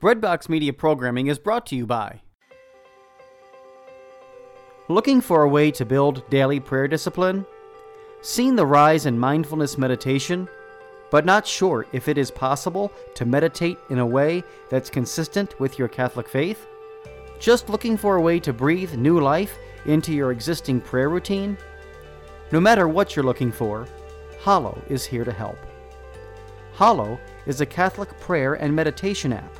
Breadbox Media programming is brought to you by. Looking for a way to build daily prayer discipline? Seen the rise in mindfulness meditation, but not sure if it is possible to meditate in a way that's consistent with your Catholic faith? Just looking for a way to breathe new life into your existing prayer routine? No matter what you're looking for, Hallow is here to help. Hallow is a Catholic prayer and meditation app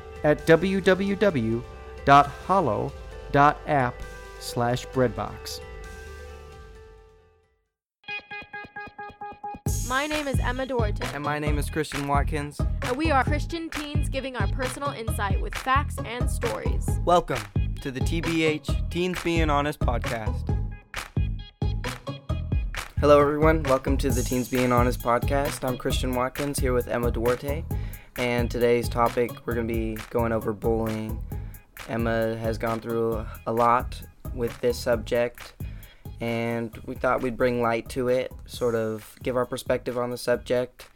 at www.hallow.app slash breadbox. My name is Emma Duarte, And my name is Christian Watkins. and we are Christian teens giving our personal insight with facts and stories. Welcome to the TBH Teens Being Honest podcast. Hello, everyone. Welcome to the Teens Being Honest podcast. I'm Christian Watkins here with Emma Duarte. And today's topic, we're going to be going over bullying. Emma has gone through a lot with this subject, and we thought we'd bring light to it, sort of give our perspective on the subject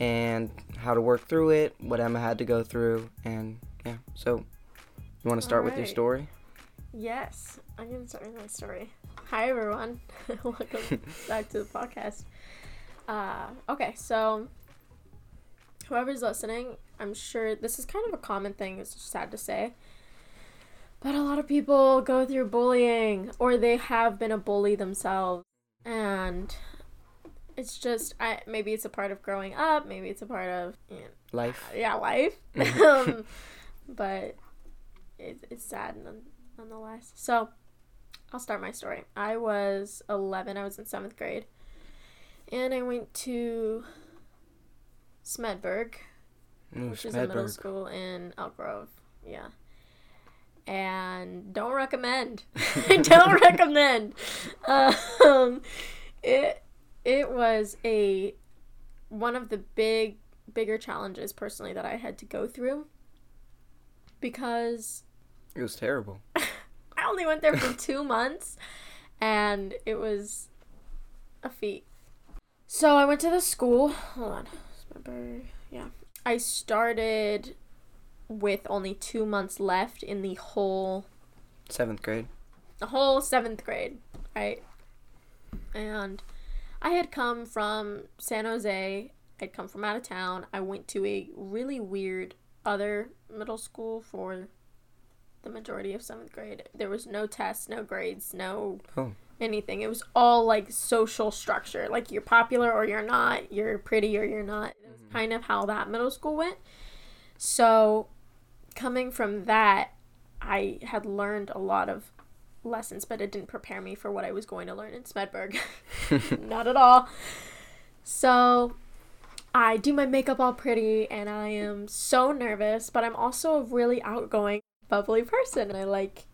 and how to work through it, what Emma had to go through, and yeah. So, you want to start with your story? Yes, I'm going to start with my story. Hi, everyone. Welcome back to the podcast. Uh, okay, so whoever's listening, I'm sure this is kind of a common thing, it's sad to say. But a lot of people go through bullying or they have been a bully themselves. And it's just, I, maybe it's a part of growing up, maybe it's a part of you know, Life. yeah, life. um, but it, it's sad nonetheless. So, I'll start my story. I was 11, I was in seventh grade, and I went to Smedberg, Ooh, which is a middle school in Elk Grove. Yeah. And don't recommend. Don't recommend. Um, it it was a one of the big bigger challenges personally that I had to go through because It was terrible. I only went there for two months and it was a feat. So I went to the school. Hold on. Remember? Yeah. I started with only two months left in the whole Seventh grade. the whole seventh grade, right? And I had come from San Jose. I'd come from out of town. I went to a really weird other middle school for the majority of seventh grade. There was no tests, no grades, no Oh. Anything. It was all like social structure. Like you're popular or you're not, you're pretty or you're not. It was mm-hmm. kind of how that middle school went. So coming from that, I had learned a lot of lessons, but it didn't prepare me for what I was going to learn in Smedberg. Not at all. So I do my makeup all pretty and I am so nervous, but I'm also a really outgoing, bubbly person and I like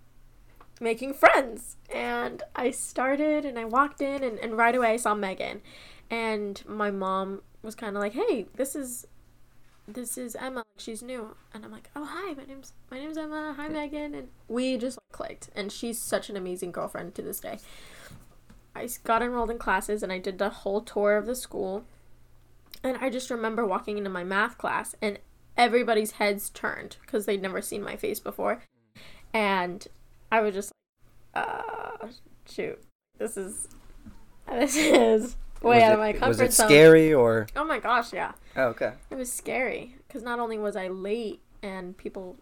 making friends. And I started and I walked in and, and right away I saw Megan. And my mom was kind of like, hey, this is this is Emma. She's new, and I'm like, oh hi, my name's my name's Emma. Hi Megan, and we just clicked. And she's such an amazing girlfriend to this day. I got enrolled in classes, and I did the whole tour of the school. And I just remember walking into my math class, and everybody's heads turned because they'd never seen my face before, mm. and I was just like, uh, shoot, this is this is way was out it, of my comfort zone. Was it zone. scary or? Oh my gosh, yeah. Oh, okay. It was scary because not only was I late and people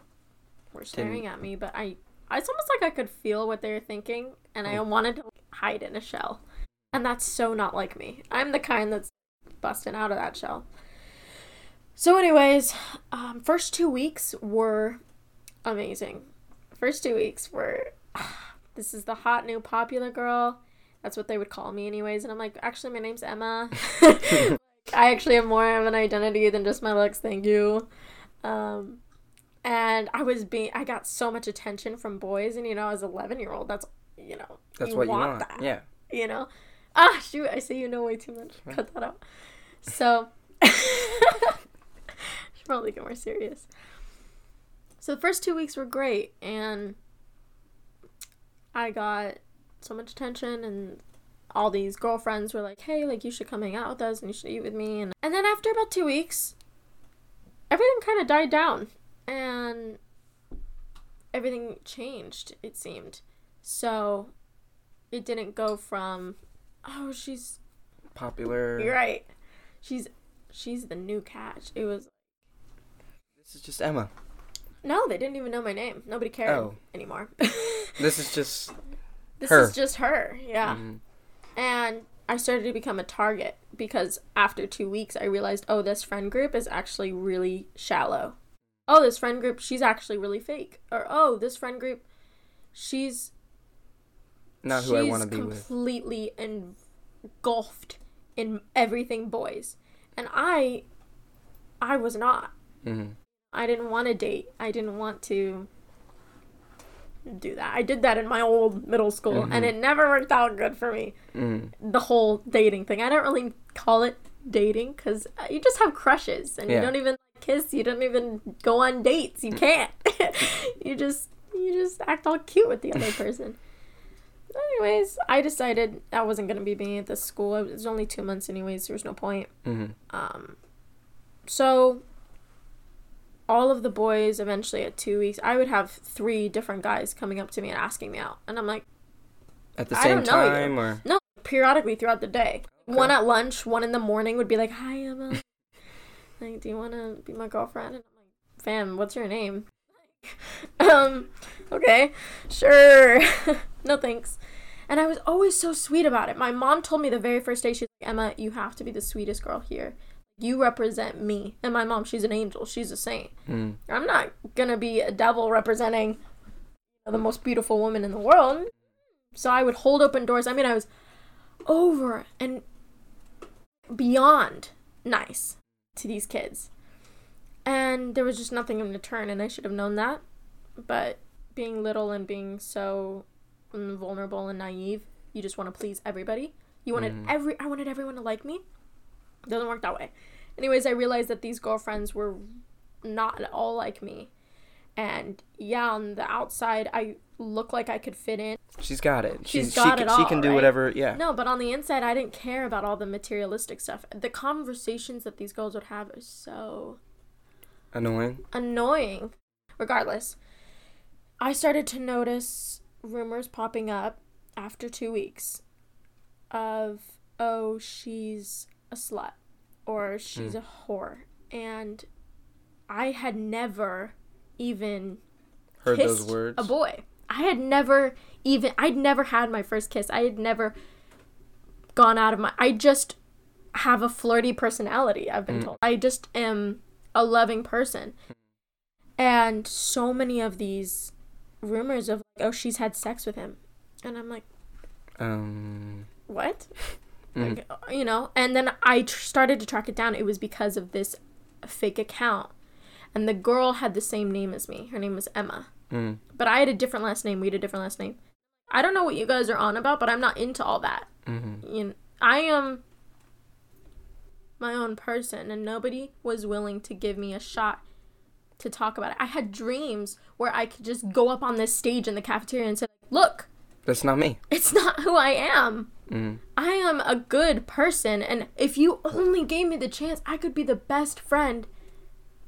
were staring at me, but I, I it's almost like I could feel what they were thinking, and I wanted to hide in a shell, and that's so not like me. I'm the kind that's busting out of that shell. So, anyways, um, first two weeks were amazing. First two weeks were, this is the hot new popular girl. That's what they would call me, anyways. And I'm like, actually, my name's Emma. I actually have more of an identity than just my looks. Thank you. Um, and I was being I got so much attention from boys and you know as 11 year old that's you know That's what you want. that Yeah. you know ah shoot I say you know way too much cut that out so should probably get more serious so the first two weeks were great and I got so much attention and all these girlfriends were like hey like you should come hang out with us and you should eat with me and and then after about two weeks everything kind of died down and everything changed it seemed so it didn't go from oh she's Popular. you're right she's she's the new catch it was This is just Emma. No they didn't even know my name nobody cared Oh. anymore This is just this Her. is just her yeah Mhm. and I started to become a target because after two weeks, I realized, oh, this friend group is actually really shallow. Oh, this friend group, she's actually really fake. Or oh, this friend group, she's not who I she's want to be with. completely engulfed in everything boys, and I, I was not. hmm I didn't want to date. I didn't want to do that. I did that in my old middle school, and Mhm. it never worked out good for me hmm the whole dating thing. I don't really call it dating because you just have crushes and Yeah. you don't even kiss. You don't even go on dates. You can't. you just you just act all cute with the other person. Anyways, I decided that wasn't gonna be me at this school. It was only two months, anyways. There was no point. hmm Um, so all of the boys eventually at two weeks, I would have three different guys coming up to me and asking me out, and I'm like. At the same don't know you. time, or No, periodically throughout the day. One at lunch, one in the morning would be like, "Hi Emma, like, do you want to be my girlfriend?" And I'm like, "Fam, what's your name?" um, okay, sure, no thanks. And I was always so sweet about it. My mom told me the very first day, she's like, "Emma, you have to be the sweetest girl here. You represent me." And my mom, she's an angel. She's a saint. mm, I'm not gonna be a devil representing the most beautiful woman in the world. So I would hold open doors. I mean, I was over and beyond nice to these kids. And there was just nothing in return, and I should have known that. But being little and being so mm, vulnerable and naive, you just want to please everybody. You wanted Mhm. every I wanted everyone to like me. Doesn't work that way. Anyways, I realized that these girlfriends were not at all like me. And yeah, on the outside, I look like I could fit in. she's got it. She's She's, got she, it can, she can do right? whatever. Yeah. No, but on the inside, I didn't care about all the materialistic stuff. The conversations that these girls would have are so Annoying. annoying. Regardless, I started to notice rumors popping up after two weeks of, oh, she's a slut or she's a whore. And I had never even Heard those words. a boy. I had never even I'd never had my first kiss. I had never gone out of my I just have a flirty personality, I've been Mm. told. I just am a loving person. And so many of these rumors of like, oh, she's had sex with him. And I'm like, Um. what? mhm. Like, uh, you know, and then I tr- started to track it down. It was because of this fake account. And the girl had the same name as me. Her name was Emma. Mm. But I had a different last name. We had a different last name. I don't know what you guys are on about, but I'm not into all that. Mhm. You know, I am my own person, and nobody was willing to give me a shot to talk about it. I had dreams where I could just go up on this stage in the cafeteria and say, "Look, That's not me. it's not who I am. Mm. I am a good person, and if you only gave me the chance, I could be the best friend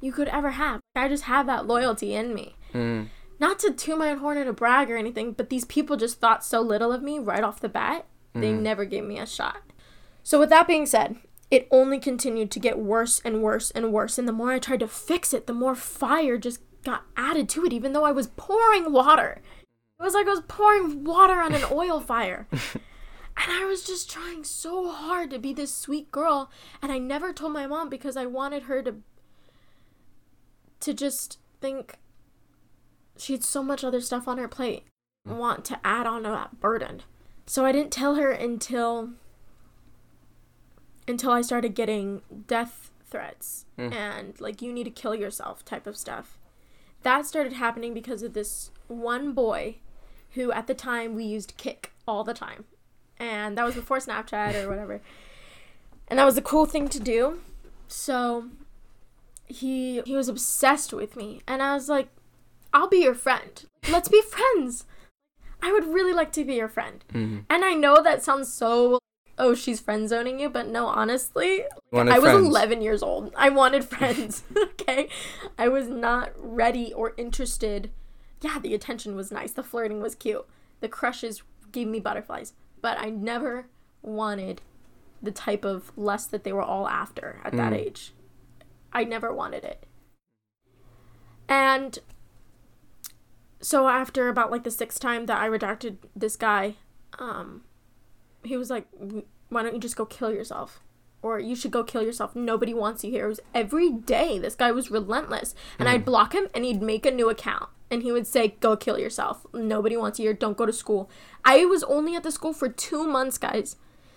you could ever have. I just have that loyalty in me." Mm. not to toot my own horn or to brag or anything, but these people just thought so little of me right off the bat. They never gave me a shot. So, with that being said, it only continued to get worse and worse and worse. And the more I tried to fix it, the more fire just got added to it, even though I was pouring water. It was like I was pouring water on an oil fire. And I was just trying so hard to be this sweet girl. And I never told my mom because I wanted her to to just think she had so much other stuff on her plate want to add on to that burden so i didn't tell her until until i started getting death threats Mm. and like you need to kill yourself type of stuff that started happening because of this one boy who at the time we used Kik all the time. And that was before Snapchat or whatever. And that was a cool thing to do. So he he was obsessed with me and I was like, I'll be your friend. Let's be friends. I would really like to be your friend. Mm-hmm. And I know that sounds so oh, she's friend zoning you, but no, honestly, Wanted I was friends. 11 years old. I wanted friends. okay. I was not ready or interested. Yeah, the attention was nice. The flirting was cute. The crushes gave me butterflies. But I never wanted the type of lust that they were all after at that Mm. age. I never wanted it. And so after about like the sixth time that I redacted this guy, um, he was like, "Why don't you just go kill yourself?" Or you should go kill yourself. Nobody wants you here. It was every day. This guy was relentless, and I'd block him, and he'd make a new account, and he would say, "Go kill yourself. Nobody wants you here. Don't go to school." I was only at the school for two months, guys.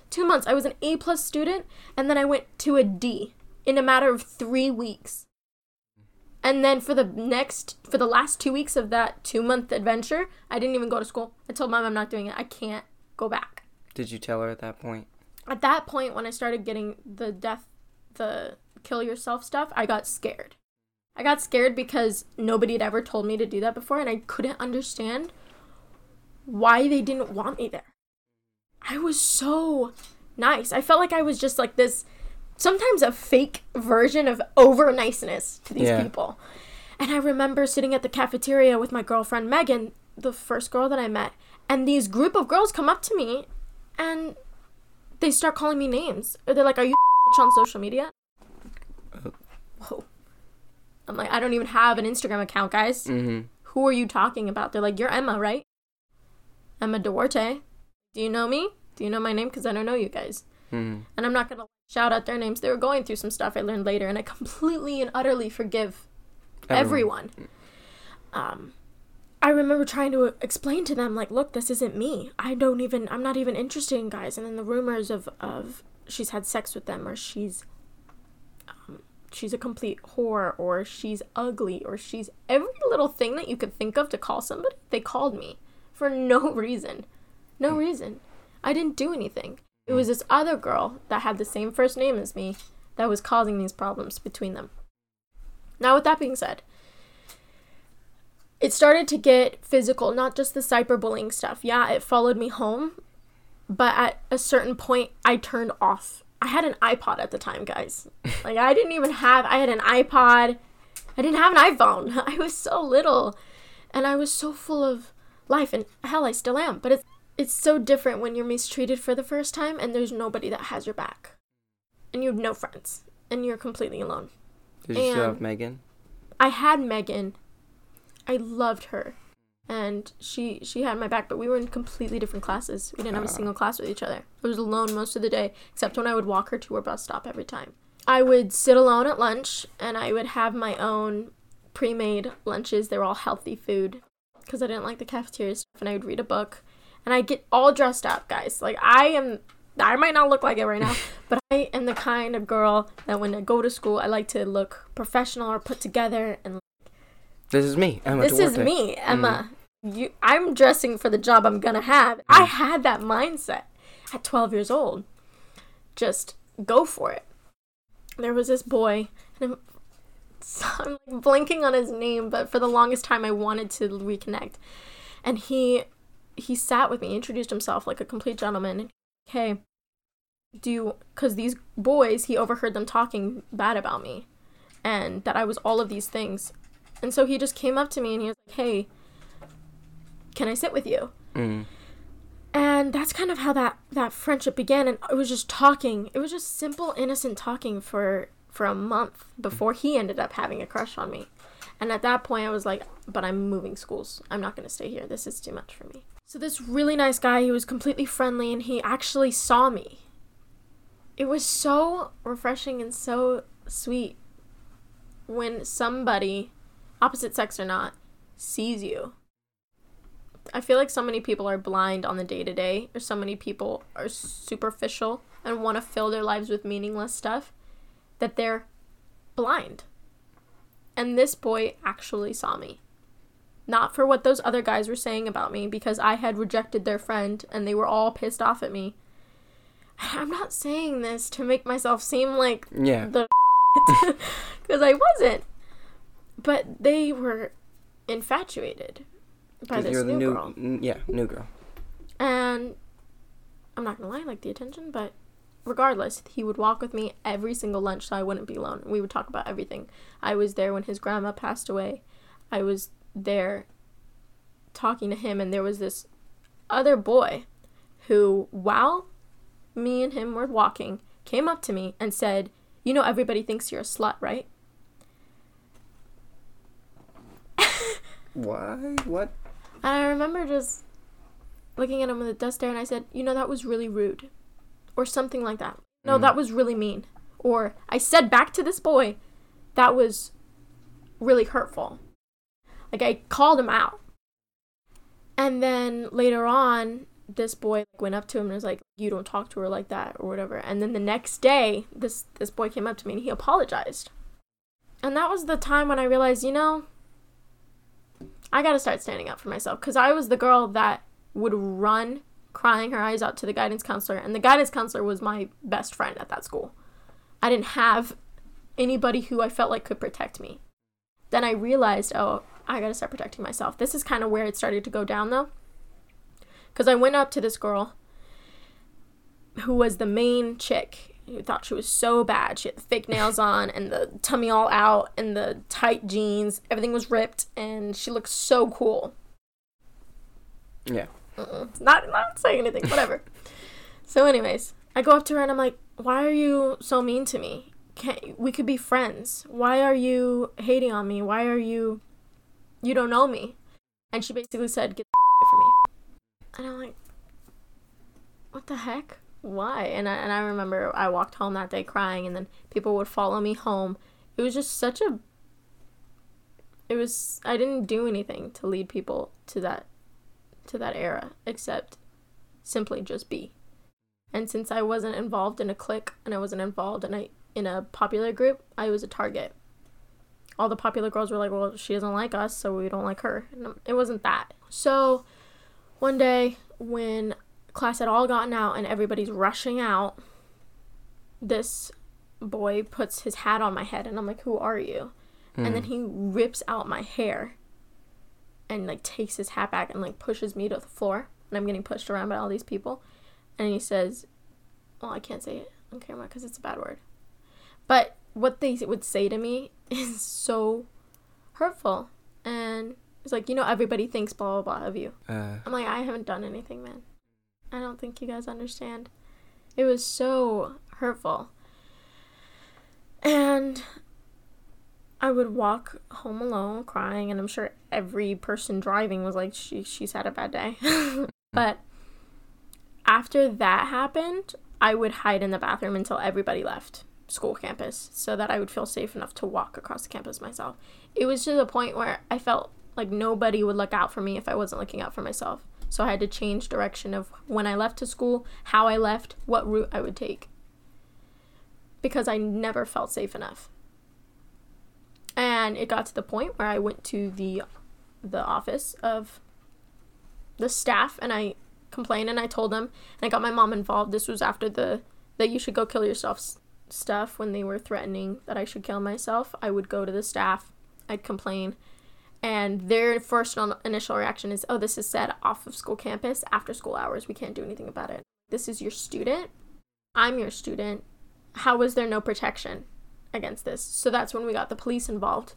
Two months. I was an A plus student, and then I went to a D in a matter of three weeks. And then for the next, for the last two weeks of that two month adventure, I didn't even go to school. I told mom I'm not doing it. I can't go back. Did you tell her at that point? At that point, when I started getting the death, the kill yourself stuff, I got scared. I got scared because nobody had ever told me to do that before, and I couldn't understand why they didn't want me there. I was so nice. I felt like I was just like this, sometimes a fake version of over niceness to these Yeah. people. And I remember sitting at the cafeteria with my girlfriend Megan, the first girl that I met, and these group of girls come up to me and they start calling me names. Or they're like, Are you on social media? Uh. Whoa. I'm like, I don't even have an Instagram account, guys. Mm-hmm. Who are you talking about? They're like, You're Emma, right? Emma Duarte. Do you know me? Do you know my name? Because I don't know you guys. Mm-hmm. And I'm not going to shout out their names. They were going through some stuff I learned later, and I completely and utterly forgive everyone. Um, I remember trying to explain to them, like, look, this isn't me. I don't even, I'm not even interested in guys. And then the rumors of, of she's had sex with them, or she's, she's a complete whore, or she's ugly, or she's every little thing that you could think of to call somebody, they called me for no reason. No hmm. reason. I didn't do anything. It hmm. was this other girl that had the same first name as me that was causing these problems between them. Now, with that being said, it started to get physical, not just the cyberbullying stuff. Yeah, it followed me home, but at a certain point, I turned off. I had an iPod at the time, guys. Like, I didn't even have, I had an iPod. I didn't have an iPhone. I was so little. And I was so full of life. And hell, I still am. But it's, it's so different when you're mistreated for the first time and there's nobody that has your back. And you have no friends. And you're completely alone. Did you still have Megan? I had Megan. I loved her. And she she had my back, but we were in completely different classes. We didn't have a Ah. single class with each other. I was alone most of the day, except when I would walk her to her bus stop every time. I would sit alone at lunch and I would have my own pre-made lunches. They were all healthy food because I didn't like the cafeteria stuff and I would read a book and I'd get all dressed up, guys. Like I am I might not look like it right now, but I am the kind of girl that when I go to school, I like to look professional or put together and This is me, Emma this is Duarte. me, Emma. You, I'm dressing for the job I'm gonna have. I mm. had that mindset at 12 years old. Just go for it. There was this boy, and I'm, so I'm like blanking on his name, but for the longest time I wanted to reconnect. And he he sat with me, introduced himself like a complete gentleman. Hey, do you? Because these boys, he overheard them talking bad about me, and that I was all of these things. And so he just came up to me and he was like, "Hey, can I sit with you?" Mm. And that's kind of how that that friendship began and it was just talking. It was just simple innocent talking for for a month before he ended up having a crush on me. And at that point I was like, "But I'm moving schools. I'm not going to stay here. This is too much for me." So this really nice guy, he was completely friendly and he actually saw me. It was so refreshing and so sweet when somebody opposite sex or not, sees you. I feel like so many people are blind on the day to day, or so many people are superficial and want to fill their lives with meaningless stuff that they're blind. And this boy actually saw me. Not for what those other guys were saying about me, because I had rejected their friend and they were all pissed off at me. I'm not saying this to make myself seem like Yeah. the because I wasn't. But they were infatuated by this you're the new, new, girl. n- yeah, new girl. And I'm not gonna lie, I like the attention, but regardless, he would walk with me every single lunch so I wouldn't be alone. We would talk about everything. I was there when his grandma passed away. I was there talking to him, and there was this other boy who, while me and him were walking, came up to me and said, You know, everybody thinks you're a slut, right? Why? What? And I remember just looking at him with a death stare, and I said, "You know, that was really rude," or something like that. No, Mm. that was really mean. Or I said back to this boy, "That was really hurtful." Like I called him out. And then later on, this boy went up to him and was like, "You don't talk to her like that," or whatever. And then the next day, this this boy came up to me and he apologized. And that was the time when I realized, you know, I got to start standing up for myself because I was the girl that would run crying her eyes out to the guidance counselor, and the guidance counselor was my best friend at that school. I didn't have anybody who I felt like could protect me. Then I realized, oh, I got to start protecting myself. This is kind of where it started to go down though. Because I went up to this girl who was the main chick who thought she was so bad. She had the fake nails on and the tummy all out and the tight jeans. Everything was ripped and she looked so cool. Yeah. Not not saying anything, whatever. so anyways, I go up to her and I'm like, "Why are you so mean to me? Can't we could be friends? Why are you hating on me? Why are you you don't know me?" And she basically said, "Get the from me." And I'm like, "What the heck? Why?" And I and I remember I walked home that day crying and then people would follow me home. It was just such a it was I didn't do anything to lead people to that to that era except simply just be. And since I wasn't involved in a clique and I wasn't involved in a in a popular group, I was a target. All the popular girls were like, "Well, she doesn't like us, so we don't like her." And it wasn't that. So, one day when class had all gotten out and everybody's rushing out, this boy puts his hat on my head and I'm like, "Who are you?" And then he rips out my hair and like takes his hat back and like pushes me to the floor. And I'm getting pushed around by all these people. And he says well I can't say it on camera because it's a bad word. But what they would say to me is so hurtful. And it's like you know everybody thinks blah blah blah of you. Uh, I'm like I haven't done anything man I don't think you guys understand it was so hurtful and I would walk home alone crying, and I'm sure every person driving was like, she, she's had a bad day. but after that happened, I would hide in the bathroom until everybody left school campus so that I would feel safe enough to walk across the campus myself. It was to the point where I felt like nobody would look out for me if I wasn't looking out for myself. So I had to change direction of when I left to school, how I left, what route I would take. Because I never felt safe enough and it got to the point where I went to the the office of the staff and I complained and I told them and I got my mom involved. This was after the that you should go kill yourself stuff when they were threatening that I should kill myself. I would go to the staff, I'd complain, and their first initial reaction is, "Oh, this is said off of school campus after school hours. We can't do anything about it. This is your student. I'm your student. How is there no protection?" against this. So that's when we got the police involved.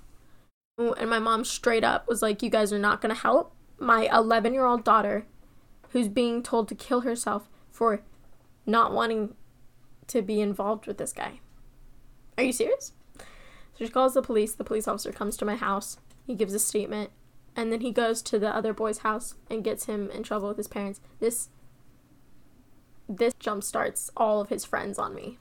And my mom straight up was like, You guys are not going to help my 11 year old daughter who's being told to kill herself for not wanting to be involved with this guy. Are you serious? So she calls the police. The police officer comes to my house. He gives a statement. And then he goes to the other boy's house and gets him in trouble with his parents. This this jump starts all of his friends on me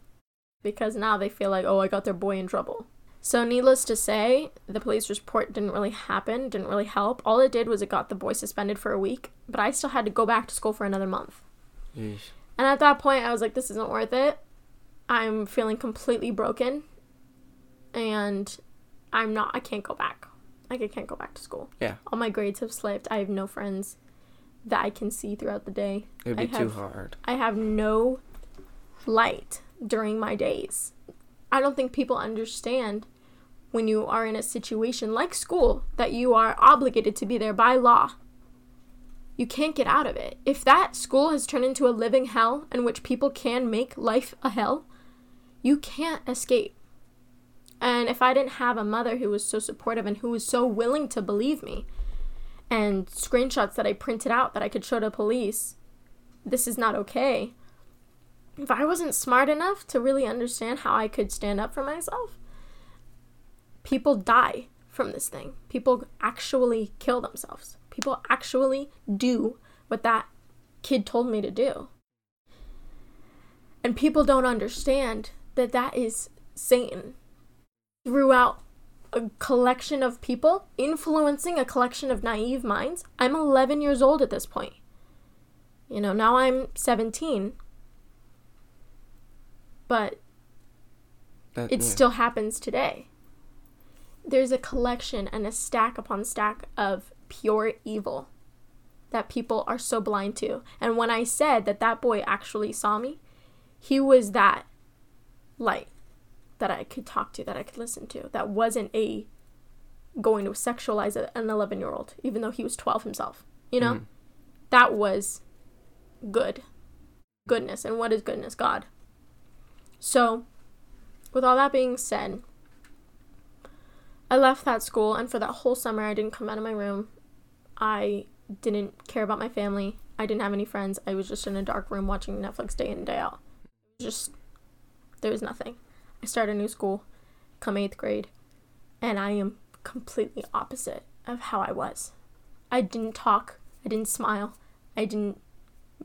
because now they feel like, oh, I got their boy in trouble. So, needless to say, the police report didn't really happen, didn't really help. All it did was it got the boy suspended for a week, but I still had to go back to school for another month. yeesh. And at that point, I was like, this isn't worth it. I'm feeling completely broken. And I'm not. I can't go back. Like I can't go back to school. Yeah. All my grades have slipped. I have no friends that I can see throughout the day. It would be I too hard. I have no light during my days. I don't think people understand when you are in a situation like school that you are obligated to be there by law. You can't get out of it. If that school has turned into a living hell in which people can make life a hell, you can't escape. And if I didn't have a mother who was so supportive and who was so willing to believe me, and screenshots that I printed out that I could show to police, this is not okay. If I wasn't smart enough to really understand how I could stand up for myself, people die from this thing. People actually kill themselves. People actually do what that kid told me to do. And people don't understand that that is Satan throughout a collection of people influencing a collection of naive minds. I'm 11 years old at this point. You know, now I'm 17. But That, it yeah. still happens today. There's a collection and a stack upon stack of pure evil that people are so blind to. And when I said that that boy actually saw me, he was that light that I could talk to, that I could listen to, that wasn't a going to sexualize an 11 year old, even though he was 12 himself. You know? Mhm. That was good. Goodness. And what is goodness? God. So, with all that being said, I left that school, and for that whole summer, I didn't come out of my room. I didn't care about my family. I didn't have any friends. I was just in a dark room watching Netflix day in and day out. Just, there was nothing. I started a new school come eighth grade, and I am completely opposite of how I was. I didn't talk. I didn't smile. I didn't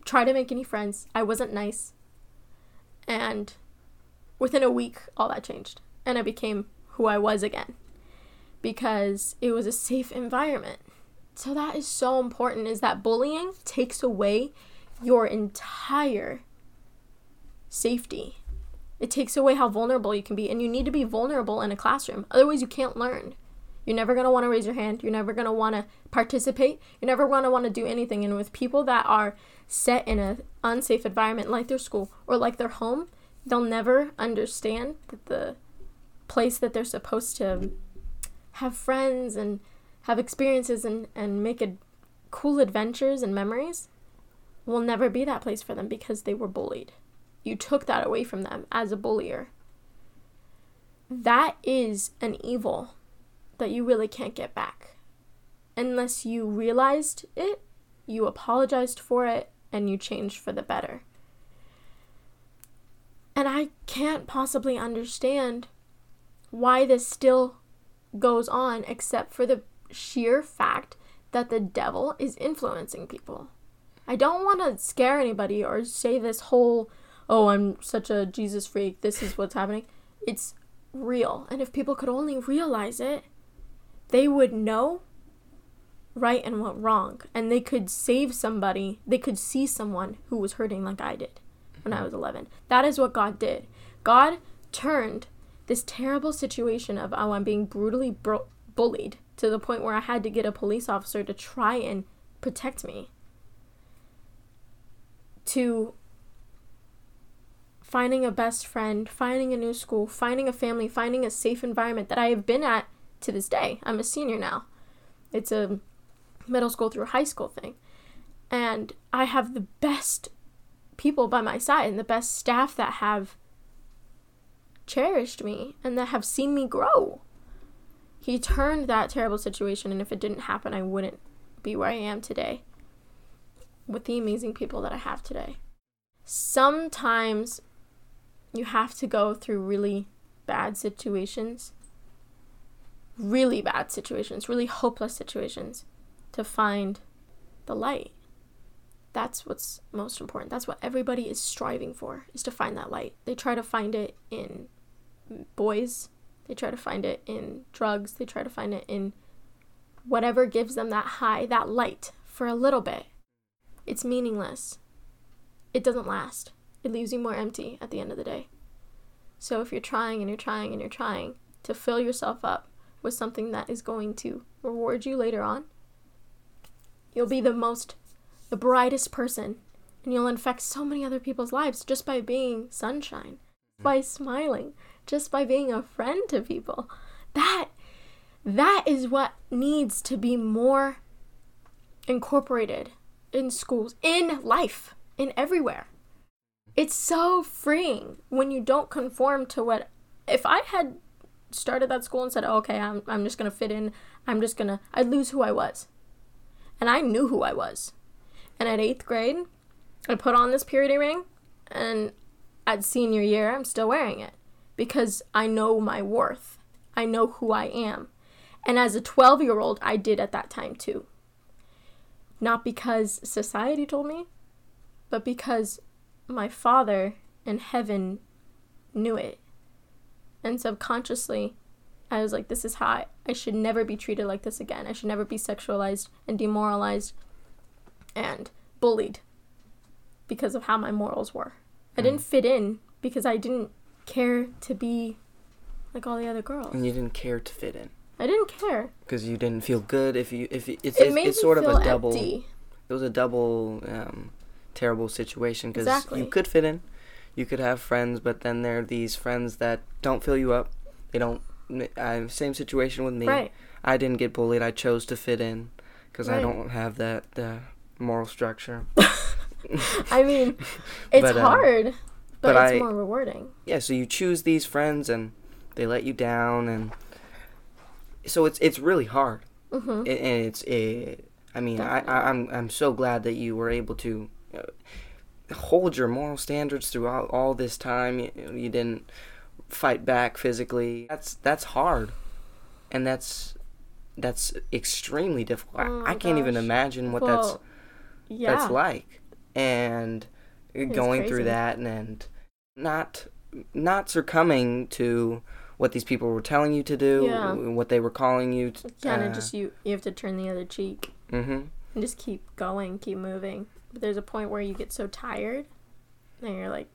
try to make any friends. I wasn't nice. And within a week, all that changed. And I became who I was again because it was a safe environment. So that is so important is that bullying takes away your entire safety. It takes away how vulnerable you can be and you need to be vulnerable in a classroom. Otherwise you can't learn. You're never going to want to raise your hand. You're never going to want to participate. You're never going to want to do anything and with people that are set in an unsafe environment like their school or like their home, they'll never understand that the place that they're supposed to have friends and have experiences and, and make cool adventures and memories will never be that place for them because they were bullied. You took that away from them as a bullier. That is an evil that you really can't get back. Unless you realized it, you apologized for it, and you changed for the better. And I can't possibly understand why this still goes on except for the sheer fact that the devil is influencing people. I don't want to scare anybody or say this whole, oh, I'm such a Jesus freak, this is what's happening. It's real. And if people could only realize it, they would know right and what wrong. And they could save somebody, they could see someone who was hurting like I did when I mm-hmm. was 11. That is what God did. God turned this terrible situation of, oh, I'm being brutally bro- bullied to the point where I had to get a police officer to try and protect me to finding a best friend, finding a new school, finding a family, finding a safe environment that I have been at to this day. I'm a senior now. It's a middle school through high school thing. And I have the best people by my side and the best staff that have cherished me and that have seen me grow. He turned that terrible situation, and if it didn't happen, I wouldn't be where I am today with the amazing people that I have today. Sometimes you have to go through really bad situations, really bad situations, really hopeless situations to find the light. That's what's most important. That's what everybody is striving for, is to find that light. They try to find it in boys, they try to find it in drugs, they try to find it in whatever gives them that high, that light for a little bit. It's meaningless. It doesn't last. It leaves you more empty at the end of the day. So if you're trying and you're trying and you're trying to fill yourself up with something that is going to reward you later on, you'll be the most, the brightest person, and you'll infect so many other people's lives just by being sunshine, by smiling, just by being a friend to people. That, that is what needs to be more incorporated in schools, in life, in everywhere. It's so freeing when you don't conform to what. If I had started that school and said, oh, okay, I'm, I'm just going to fit in, I'm just going to, I'd lose who I was. And I knew who I was. And at eighth grade, I put on this purity ring, and at senior year, I'm still wearing it because I know my worth. I know who I am. And as a 12 year old, I did at that time too. Not because society told me, but because my father in heaven knew it. And subconsciously, I was like, this is how I, I should never be treated like this again. I should never be sexualized and demoralized and bullied because of how my morals were. I didn't fit in because I didn't care to be like all the other girls. And you didn't care to fit in I didn't care. because you didn't feel good if you if you, it's It it's, it's sort of a double empty. it was a double um, terrible situation because Exactly. you could fit in, you could have friends, but then there are these friends that don't fill you up. They don't. I same situation with me. Right. I didn't get bullied. I chose to fit in because I don't have that uh, moral structure. I mean, it's But, um, hard, but, but it's I- more rewarding. yeah, so you choose these friends and they let you down, and so it's it's really hard. hmm and and it's it, I mean, I, I, I'm I'm so glad that you were able to hold your moral standards throughout all this time. You, you didn't fight back physically. That's that's hard, and that's that's extremely difficult. I- Oh I, can't even imagine what that's yeah. that's like, and going through that and, and not not succumbing to what these people were telling you to do, Yeah. what they were calling you. To, kind of uh, just you. You have to turn the other cheek Mm-hmm. and just keep going, keep moving. But there's a point where you get so tired, and you're like,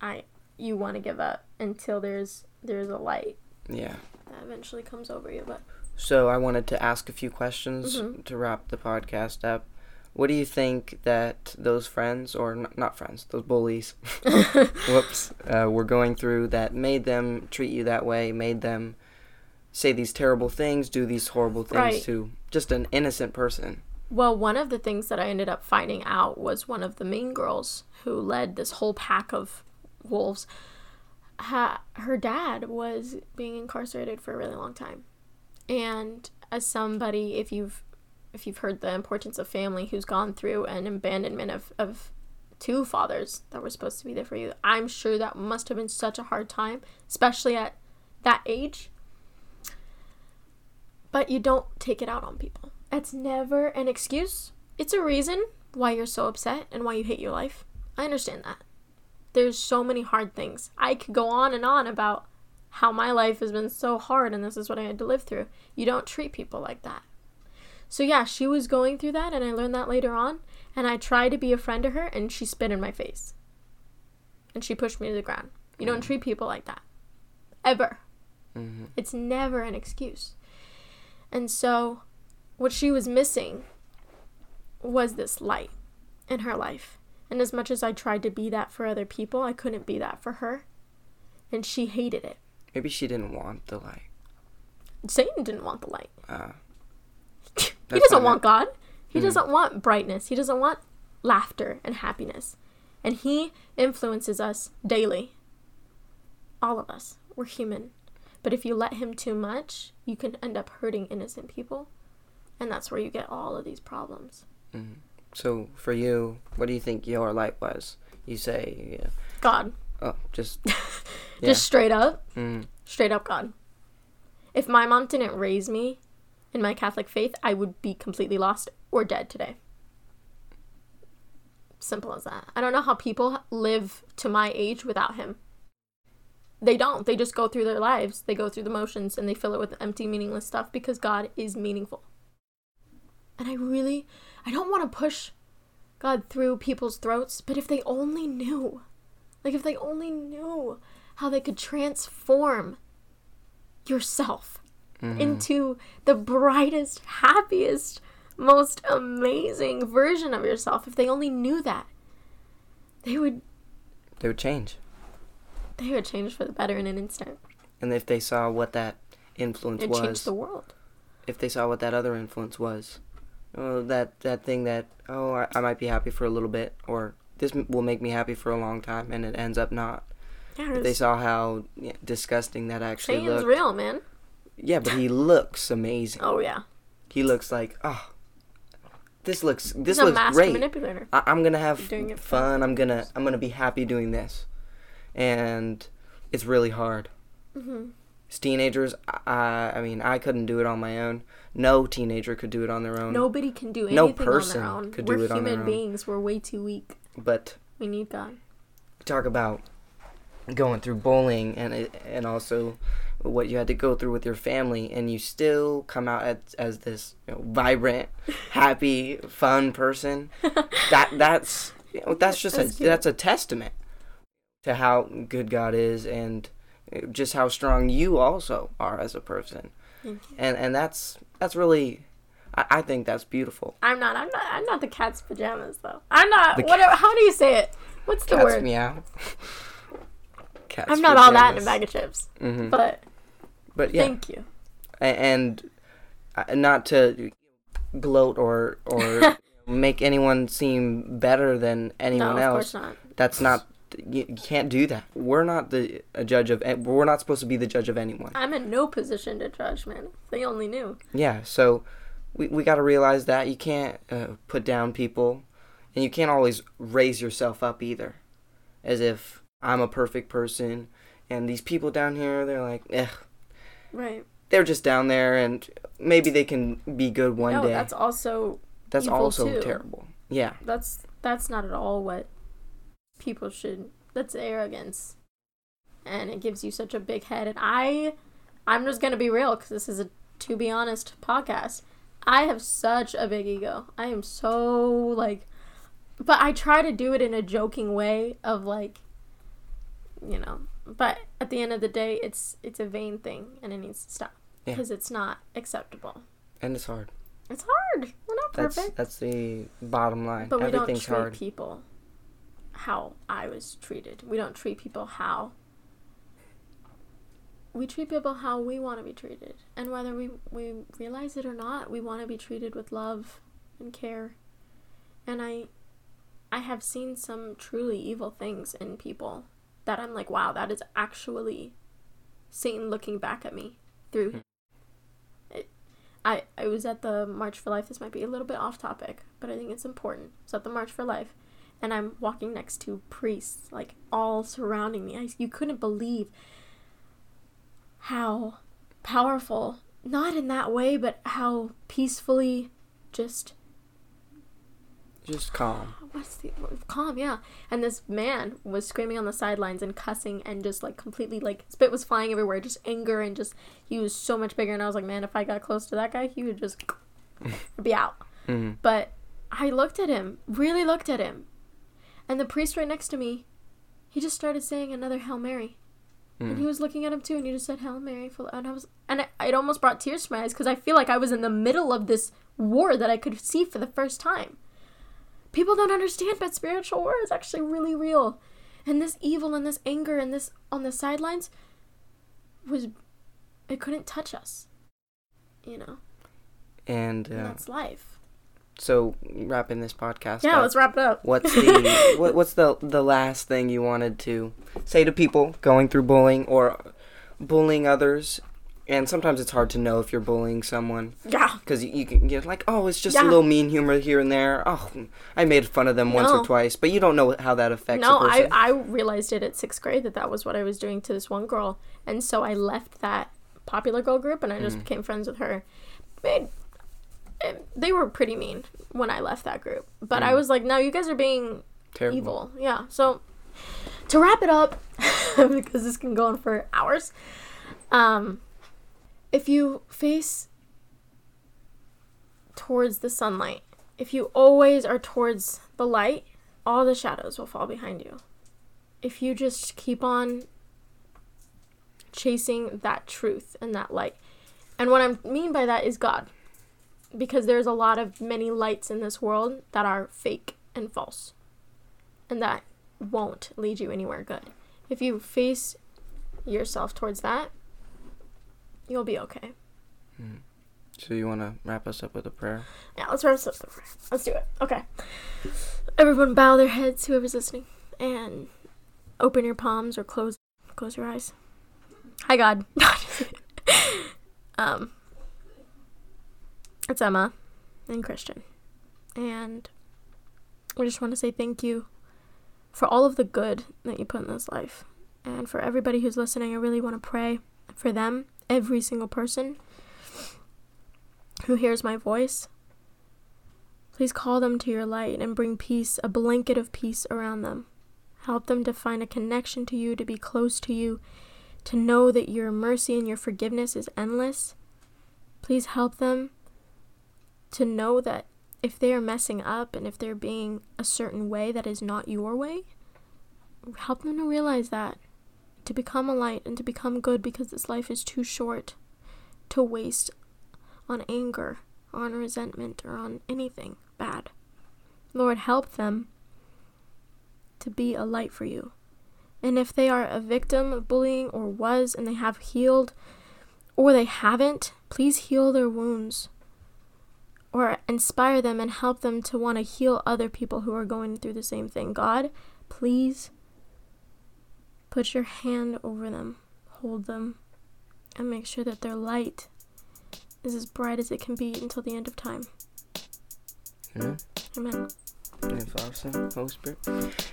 I, you want to give up until there's there's a light Yeah. that eventually comes over you. But So I wanted to ask a few questions Mhm. to wrap the podcast up. What do you think that those friends, or n- not friends, those bullies, whoops, uh, were going through that made them treat you that way, made them say these terrible things, do these horrible things Right. to just an innocent person? Well, one of the things that I ended up finding out was one of the main girls who led this whole pack of wolves. Ha- her dad was being incarcerated for a really long time, and as somebody, if you've if you've heard the importance of family, who's gone through an abandonment of of two fathers that were supposed to be there for you, I'm sure that must have been such a hard time, especially at that age. But you don't take it out on people. That's never an excuse. It's a reason why you're so upset and why you hate your life. I understand that. There's so many hard things. I could go on and on about how my life has been so hard and this is what I had to live through. You don't treat people like that. So yeah, she was going through that and I learned that later on and I tried to be a friend to her and she spit in my face. And she pushed me to the ground. You don't treat people like that. Ever. Mm-hmm. It's never an excuse. And so, what she was missing was this light in her life. And as much as I tried to be that for other people, I couldn't be that for her. And she hated it. Maybe she didn't want the light. Satan didn't want the light. Uh, he doesn't want God. He Hmm. doesn't want brightness. He doesn't want laughter and happiness. And he influences us daily. All of us. We're human. But if you let him too much, you can end up hurting innocent people. And that's where you get all of these problems. mhm. So for you, what do you think your light was? You say, yeah, God. oh, just Yeah. Just straight up. mm, Straight up God. If my mom didn't raise me in my Catholic faith, I would be completely lost or dead today. Simple as that. I don't know how people live to my age without him. They don't. They just go through their lives. They go through the motions and they fill it with empty, meaningless stuff because God is meaningful. And I really, I don't want to push God through people's throats, but if they only knew, like if they only knew how they could transform yourself Mhm. into the brightest, happiest, most amazing version of yourself. If they only knew that, they would They would change. they would change for the better in an instant. And if they saw what that influence It'd was, change the world. if they saw what that other influence was, oh, that that thing that oh I, I might be happy for a little bit, or this m- will make me happy for a long time, and it ends up not. Yeah, they saw how yeah, disgusting that actually Shane's looked. real, man. Yeah, but he looks amazing. Oh yeah, He looks like oh, this looks this he's a looks master great. manipulator. I, I'm gonna have it fun. I'm gonna I'm gonna be happy doing this, and it's really hard. hmm Teenagers, I I mean I couldn't do it on my own. No teenager could do it on their own. Nobody can do anything No on their own. could do We're it on their human own. beings. We're way too weak. But We need God. talk about going through bullying and it- and also what you had to go through with your family, and you still come out as, as this you know, vibrant, happy, fun person. that that's you know, that's just That's a cute. that's a testament to how good God is and just how strong you also are as a person. And and that's that's really I, I think that's beautiful. I'm not. I'm not. I'm not the cat's pajamas though. I'm not. The Whatever. How do you say it? What's the Cat's word? meow. Cat's I'm not all that in a bag of chips. Mhm. But But yeah, thank you. A- and uh, not to gloat or or make anyone seem better than anyone no, of else. course not. That's not you, can't do that. We're not the a judge of we're not supposed to be the judge of anyone. I'm in no position to judge, man. They only knew. Yeah, so we we got to realize that you can't uh, put down people and you can't always raise yourself up either as if I'm a perfect person and these people down here they're like, "Eh, Right. they're just down there and maybe they can be good one no, day." that's also That's also too. terrible. Yeah. that's that's not at all what people should. That's arrogance, and it gives you such a big head. And I, I'm just gonna be real because this is a to be honest podcast. I have such a big ego. I am so like, but I try to do it in a joking way of like, you know. But at the end of the day, it's it's a vain thing, and it needs to stop Yeah. because it's not acceptable. And it's hard. It's hard. We're not That's perfect. that's the bottom line. But we don't Everything's treat hard. people how I was treated. We don't treat people how we treat people how we want to be treated. And whether we, we realize it or not, we want to be treated with love and care. And I I have seen some truly evil things in people that I'm like, wow, that is actually Satan looking back at me through Hmm. it, I, I was at the March for Life. This might be a little bit off topic, but I think it's important. Was at the March for Life, and I'm walking next to priests, like all surrounding me. I, you couldn't believe how powerful, not in that way, but how peacefully just Just calm. what's the calm yeah and this man was screaming on the sidelines and cussing and just like completely like spit was flying everywhere just anger and just he was so much bigger and i was like man if i got close to that guy he would just be out hmm but i looked at him really looked at him and the priest right next to me he just started saying another hail mary. And he was looking at him too and he just said hail mary full and i was and it, it almost brought tears to my eyes because i feel like i was in the middle of this war that i could see for the first time. People don't understand but spiritual war is actually really real. And this evil and this anger and this on the sidelines was it couldn't touch us you know? And and uh, that's life so wrapping this podcast yeah up, let's wrap it up. what's the what, what's the the last thing you wanted to say to people going through bullying or bullying others? And sometimes it's hard to know if you're bullying someone. Yeah. Because you, you can get like, oh, it's just a little mean humor here and there. Oh, I made fun of them once or twice, but you don't know how that affects no a I. I realized it at sixth grade that that was what i was doing to this one girl. And so i left that popular girl group and i just mm. became friends with her they were pretty mean when i left that group but i was like no you guys are being Terrible. evil. Yeah. So to wrap it up, because this can go on for hours, um, if you face towards the sunlight, if you always are towards the light, all the shadows will fall behind you. If you just keep on chasing that truth and that light, And what I mean by that is God. Because there's a lot of many lights in this world that are fake and false. And that won't lead you anywhere good. If you face yourself towards that, you'll be okay. So you want to wrap us up with a prayer? Yeah, let's wrap this up. with a prayer. Let's do it. Okay. Everyone bow their heads, whoever's listening, and open your palms or close close your eyes. Hi God. um it's Emma and Christian. And I just want to say thank you for all of the good that you put in this life. And for everybody who's listening, I really want to pray for them, every single person who hears my voice. Please call them to your light and bring peace, a blanket of peace around them. Help them to find a connection to you, to be close to you, to know that your mercy and your forgiveness is endless. Please help them to know that if they are messing up and if they're being a certain way that is not your way, help them to realize that, to become a light and to become good because this life is too short to waste on anger, on resentment, or on anything bad. Lord, help them to be a light for you. And if they are a victim of bullying or was and they have healed or they haven't, please heal their wounds or inspire them and help them to want to heal other people who are going through the same thing. God, please put your hand over them, hold them, and make sure that their light is as bright as it can be until the end of time. Amen. Amen. In the Father, Holy Spirit.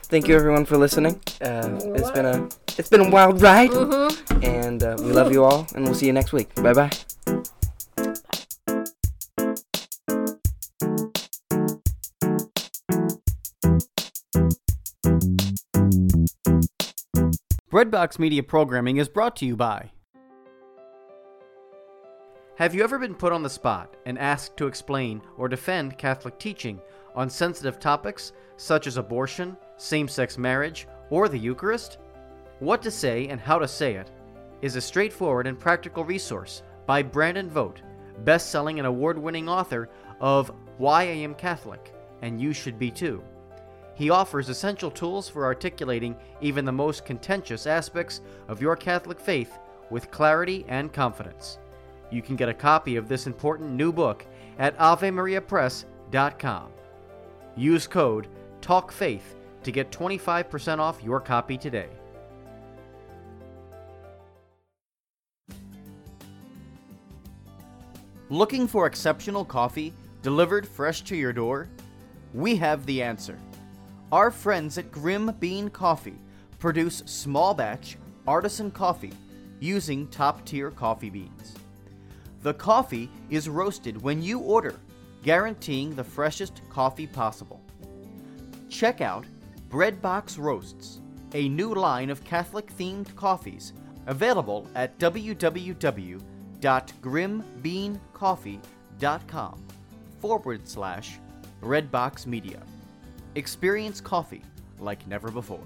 Thank you everyone for listening. Uh, it's been a it's been a wild ride, Mm-hmm. and uh, we love you all, and we'll see you next week. Bye bye. Breadbox Media programming is brought to you by. Have you ever been put on the spot and asked to explain or defend Catholic teaching on sensitive topics such as abortion, same sex marriage, or the Eucharist? What to Say and How to Say It is a straightforward and practical resource by Brandon Vogt, best selling and award winning author of Why I Am Catholic and You Should Be Too. He offers essential tools for articulating even the most contentious aspects of your Catholic faith with clarity and confidence. You can get a copy of this important new book at AveMariaPress.com. Use code TALKFAITH to get 25% off your copy today. Looking for exceptional coffee delivered fresh to your door? We have the answer. Our friends at Grim Bean Coffee produce small batch artisan coffee using top tier coffee beans. The coffee is roasted when you order, guaranteeing the freshest coffee possible. Check out Breadbox Roasts, a new line of Catholic themed coffees available at www.grimbeancoffee.com forward slash Breadbox Media. Experience coffee like never before.